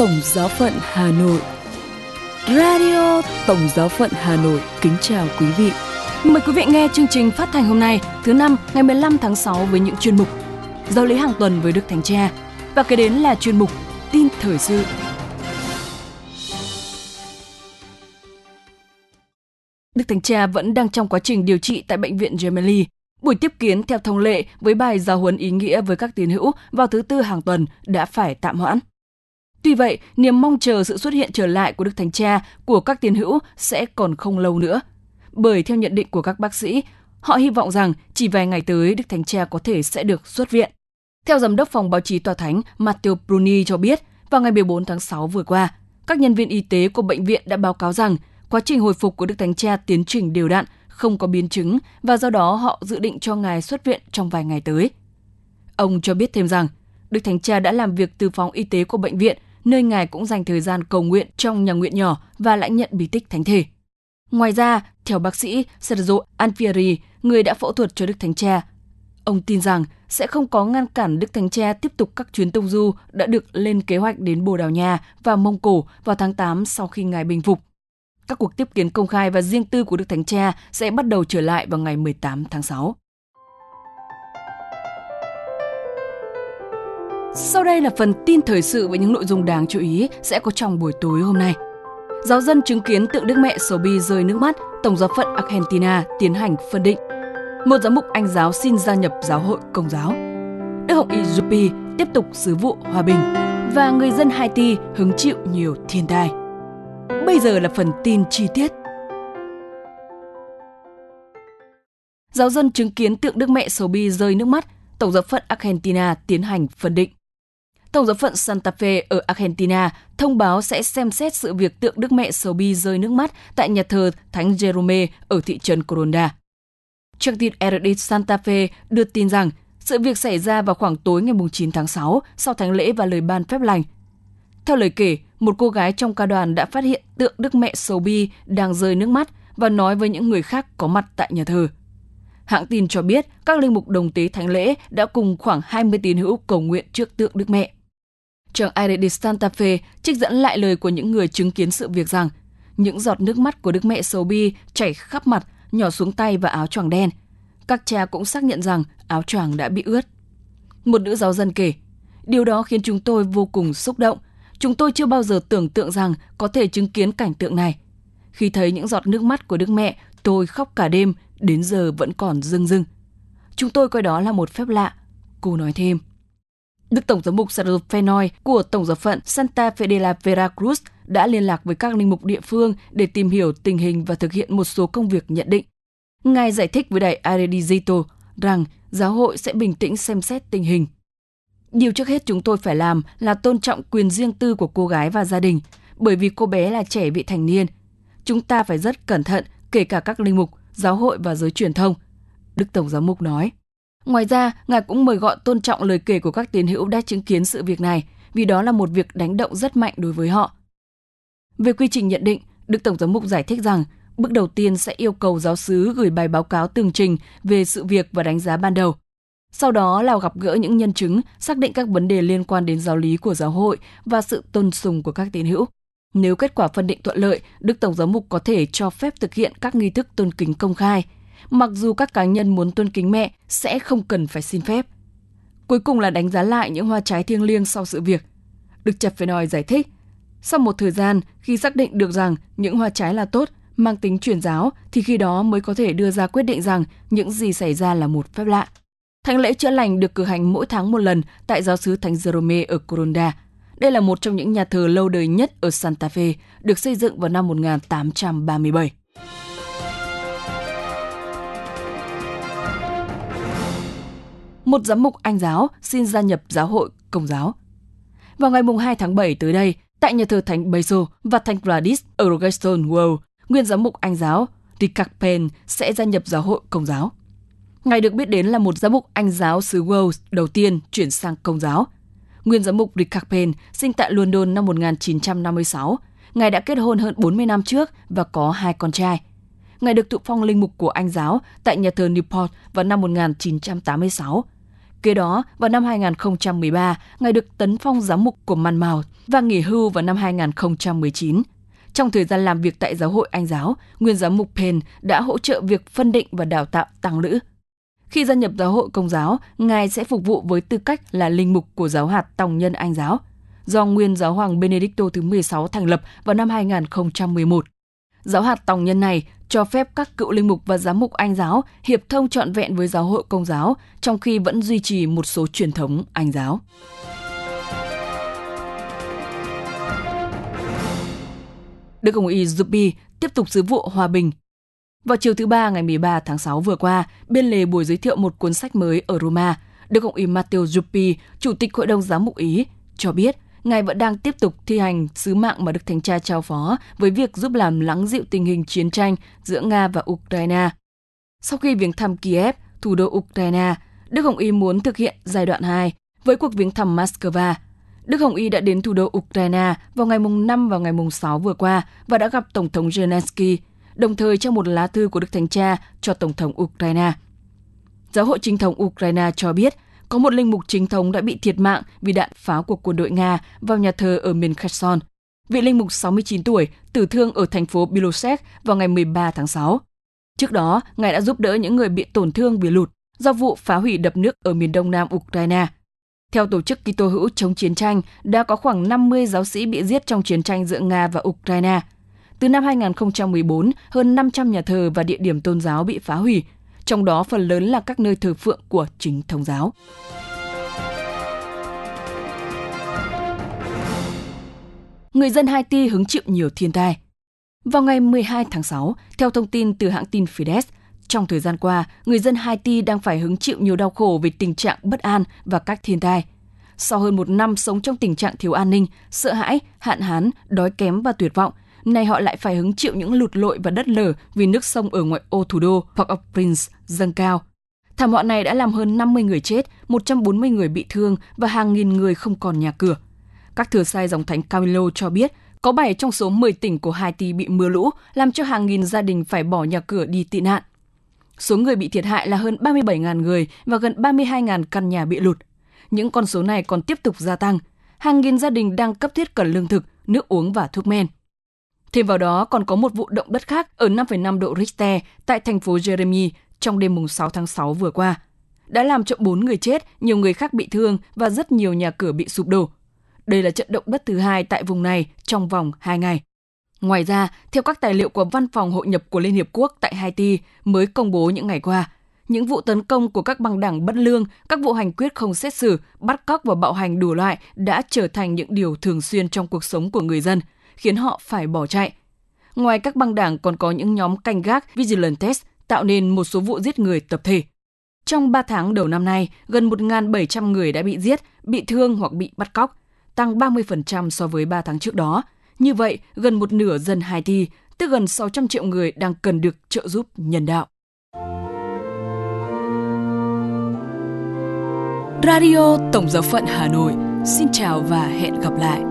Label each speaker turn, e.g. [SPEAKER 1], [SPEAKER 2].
[SPEAKER 1] Tổng Giáo phận Hà Nội Radio Tổng Giáo phận Hà Nội kính chào quý vị. Mời quý vị nghe chương trình phát thanh hôm nay, thứ năm ngày 15 tháng 6 với những chuyên mục Giáo lý hàng tuần với Đức Thánh Cha và kế đến là chuyên mục Tin thời sự. Đức Thánh Cha vẫn đang trong quá trình điều trị tại bệnh viện Gemelli. Buổi tiếp kiến theo thông lệ với bài giáo huấn ý nghĩa với các tín hữu vào thứ tư hàng tuần đã phải tạm hoãn. Tuy vậy, niềm mong chờ sự xuất hiện trở lại của Đức Thánh Cha của các tiền hữu sẽ còn không lâu nữa. Bởi theo nhận định của các bác sĩ, họ hy vọng rằng chỉ vài ngày tới Đức Thánh Cha có thể sẽ được xuất viện. Theo Giám đốc phòng báo chí tòa thánh Matteo Bruni cho biết, vào ngày 14 tháng 6 vừa qua, các nhân viên y tế của bệnh viện đã báo cáo rằng quá trình hồi phục của Đức Thánh Cha tiến trình đều đặn, không có biến chứng và do đó họ dự định cho ngài xuất viện trong vài ngày tới. Ông cho biết thêm rằng, Đức Thánh Cha đã làm việc từ phòng y tế của bệnh viện nơi ngài cũng dành thời gian cầu nguyện trong nhà nguyện nhỏ và lãnh nhận bí tích thánh thể. Ngoài ra, theo bác sĩ Sergio Alfieri, người đã phẫu thuật cho Đức Thánh Cha, ông tin rằng sẽ không có ngăn cản Đức Thánh Cha tiếp tục các chuyến tông du đã được lên kế hoạch đến Bồ Đào Nha và Mông Cổ vào tháng 8 sau khi ngài bình phục. Các cuộc tiếp kiến công khai và riêng tư của Đức Thánh Cha sẽ bắt đầu trở lại vào ngày 18 tháng 6. Sau đây là phần tin thời sự với những nội dung đáng chú ý sẽ có trong buổi tối hôm nay. Giáo dân chứng kiến tượng Đức Mẹ Sầu Bi rơi nước mắt, Tổng giáo phận Argentina tiến hành phân định. Một giám mục Anh giáo xin gia nhập giáo hội Công giáo. Đức Hồng Y Jupi tiếp tục sứ vụ hòa bình và người dân Haiti hứng chịu nhiều thiên tai. Bây giờ là phần tin chi tiết. Giáo dân chứng kiến tượng Đức Mẹ Sầu Bi rơi nước mắt, Tổng giáo phận Argentina tiến hành phân định. Tổng giáo phận Santa Fe ở Argentina thông báo sẽ xem xét sự việc tượng Đức Mẹ Sầu Bi rơi nước mắt tại nhà thờ Thánh Jerome ở thị trấn Coronda. Trang tin RD Santa Fe đưa tin rằng sự việc xảy ra vào khoảng tối ngày 9 tháng 6 sau thánh lễ và lời ban phép lành. Theo lời kể, một cô gái trong ca đoàn đã phát hiện tượng Đức Mẹ Sầu Bi đang rơi nước mắt và nói với những người khác có mặt tại nhà thờ. Hãng tin cho biết các linh mục đồng tế thánh lễ đã cùng khoảng 20 tín hữu cầu nguyện trước tượng Đức Mẹ trường Aire Santa Fe trích dẫn lại lời của những người chứng kiến sự việc rằng những giọt nước mắt của Đức Mẹ Sobi Bi chảy khắp mặt, nhỏ xuống tay và áo choàng đen. Các cha cũng xác nhận rằng áo choàng đã bị ướt. Một nữ giáo dân kể, điều đó khiến chúng tôi vô cùng xúc động. Chúng tôi chưa bao giờ tưởng tượng rằng có thể chứng kiến cảnh tượng này. Khi thấy những giọt nước mắt của Đức Mẹ, tôi khóc cả đêm, đến giờ vẫn còn rưng rưng. Chúng tôi coi đó là một phép lạ, cô nói thêm. Đức Tổng giám mục Sarah Fenoy của Tổng giáo phận Santa Fe de la Veracruz đã liên lạc với các linh mục địa phương để tìm hiểu tình hình và thực hiện một số công việc nhận định. Ngài giải thích với đài Aredizito rằng giáo hội sẽ bình tĩnh xem xét tình hình. Điều trước hết chúng tôi phải làm là tôn trọng quyền riêng tư của cô gái và gia đình, bởi vì cô bé là trẻ vị thành niên. Chúng ta phải rất cẩn thận, kể cả các linh mục, giáo hội và giới truyền thông. Đức Tổng giám mục nói. Ngoài ra, Ngài cũng mời gọi tôn trọng lời kể của các tín hữu đã chứng kiến sự việc này, vì đó là một việc đánh động rất mạnh đối với họ. Về quy trình nhận định, Đức Tổng giám mục giải thích rằng bước đầu tiên sẽ yêu cầu giáo sứ gửi bài báo cáo tường trình về sự việc và đánh giá ban đầu. Sau đó là gặp gỡ những nhân chứng, xác định các vấn đề liên quan đến giáo lý của giáo hội và sự tôn sùng của các tín hữu. Nếu kết quả phân định thuận lợi, Đức Tổng giám mục có thể cho phép thực hiện các nghi thức tôn kính công khai – mặc dù các cá nhân muốn tôn kính mẹ sẽ không cần phải xin phép. Cuối cùng là đánh giá lại những hoa trái thiêng liêng sau sự việc. Đức Chập nói giải thích, sau một thời gian, khi xác định được rằng những hoa trái là tốt, mang tính truyền giáo, thì khi đó mới có thể đưa ra quyết định rằng những gì xảy ra là một phép lạ. Thánh lễ chữa lành được cử hành mỗi tháng một lần tại giáo sứ Thánh Jerome ở Coronda. Đây là một trong những nhà thờ lâu đời nhất ở Santa Fe, được xây dựng vào năm 1837. Một giám mục Anh giáo xin gia nhập giáo hội Công giáo. Vào ngày 2 tháng 7 tới đây, tại nhà thờ Thánh Basil và Thánh Gladys ở Rogerstone World, nguyên giám mục Anh giáo Richard Penn sẽ gia nhập giáo hội Công giáo. Ngài được biết đến là một giám mục Anh giáo xứ Wales đầu tiên chuyển sang Công giáo. Nguyên giám mục Richard Penn sinh tại London năm 1956. Ngài đã kết hôn hơn 40 năm trước và có hai con trai. Ngài được thụ phong linh mục của Anh giáo tại nhà thờ Newport vào năm 1986 Kế đó, vào năm 2013, Ngài được tấn phong giám mục của Monmouth và nghỉ hưu vào năm 2019. Trong thời gian làm việc tại Giáo hội Anh giáo, nguyên giám mục Penn đã hỗ trợ việc phân định và đào tạo tăng lữ. Khi gia nhập giáo hội công giáo, Ngài sẽ phục vụ với tư cách là linh mục của giáo hạt Tòng nhân Anh giáo, do nguyên giáo hoàng Benedicto thứ 16 thành lập vào năm 2011. Giáo hạt Tòng nhân này cho phép các cựu linh mục và giám mục Anh giáo hiệp thông trọn vẹn với giáo hội công giáo, trong khi vẫn duy trì một số truyền thống Anh giáo. Đức Hồng Y Zupi tiếp tục sứ vụ hòa bình. Vào chiều thứ Ba ngày 13 tháng 6 vừa qua, bên lề buổi giới thiệu một cuốn sách mới ở Roma, Đức Hồng Y Matteo Zuppi, Chủ tịch Hội đồng Giám mục Ý, cho biết Ngài vẫn đang tiếp tục thi hành sứ mạng mà Đức Thánh Cha trao phó với việc giúp làm lắng dịu tình hình chiến tranh giữa Nga và Ukraine. Sau khi viếng thăm Kiev, thủ đô Ukraine, Đức Hồng Y muốn thực hiện giai đoạn 2 với cuộc viếng thăm Moscow. Đức Hồng Y đã đến thủ đô Ukraine vào ngày mùng 5 và ngày mùng 6 vừa qua và đã gặp Tổng thống Zelensky, đồng thời trong một lá thư của Đức Thánh Cha cho Tổng thống Ukraine. Giáo hội chính thống Ukraine cho biết có một linh mục chính thống đã bị thiệt mạng vì đạn pháo của quân đội Nga vào nhà thờ ở miền Kherson. Vị linh mục 69 tuổi tử thương ở thành phố Biloset vào ngày 13 tháng 6. Trước đó, ngài đã giúp đỡ những người bị tổn thương vì lụt do vụ phá hủy đập nước ở miền đông nam Ukraine. Theo tổ chức Kitô hữu chống chiến tranh, đã có khoảng 50 giáo sĩ bị giết trong chiến tranh giữa Nga và Ukraine. Từ năm 2014, hơn 500 nhà thờ và địa điểm tôn giáo bị phá hủy, trong đó phần lớn là các nơi thờ phượng của chính thống giáo. Người dân Haiti hứng chịu nhiều thiên tai. Vào ngày 12 tháng 6, theo thông tin từ hãng tin Fides, trong thời gian qua, người dân Haiti đang phải hứng chịu nhiều đau khổ vì tình trạng bất an và các thiên tai. Sau hơn một năm sống trong tình trạng thiếu an ninh, sợ hãi, hạn hán, đói kém và tuyệt vọng, nay họ lại phải hứng chịu những lụt lội và đất lở vì nước sông ở ngoại ô thủ đô Port-au-Prince dâng cao. Thảm họa này đã làm hơn 50 người chết, 140 người bị thương và hàng nghìn người không còn nhà cửa. Các thừa sai dòng thánh Camilo cho biết có 7 trong số 10 tỉnh của Haiti bị mưa lũ, làm cho hàng nghìn gia đình phải bỏ nhà cửa đi tị nạn. Số người bị thiệt hại là hơn 37.000 người và gần 32.000 căn nhà bị lụt. Những con số này còn tiếp tục gia tăng. Hàng nghìn gia đình đang cấp thiết cần lương thực, nước uống và thuốc men. Thêm vào đó còn có một vụ động đất khác ở 5,5 độ Richter tại thành phố Jeremy trong đêm mùng 6 tháng 6 vừa qua. Đã làm cho 4 người chết, nhiều người khác bị thương và rất nhiều nhà cửa bị sụp đổ. Đây là trận động đất thứ hai tại vùng này trong vòng 2 ngày. Ngoài ra, theo các tài liệu của Văn phòng Hội nhập của Liên Hiệp Quốc tại Haiti mới công bố những ngày qua, những vụ tấn công của các băng đảng bất lương, các vụ hành quyết không xét xử, bắt cóc và bạo hành đủ loại đã trở thành những điều thường xuyên trong cuộc sống của người dân – khiến họ phải bỏ chạy. Ngoài các băng đảng còn có những nhóm canh gác Vigilantes tạo nên một số vụ giết người tập thể. Trong 3 tháng đầu năm nay, gần 1.700 người đã bị giết, bị thương hoặc bị bắt cóc, tăng 30% so với 3 tháng trước đó. Như vậy, gần một nửa dân Haiti, tức gần 600 triệu người đang cần được trợ giúp nhân đạo. Radio Tổng giáo phận Hà Nội. Xin chào và hẹn gặp lại.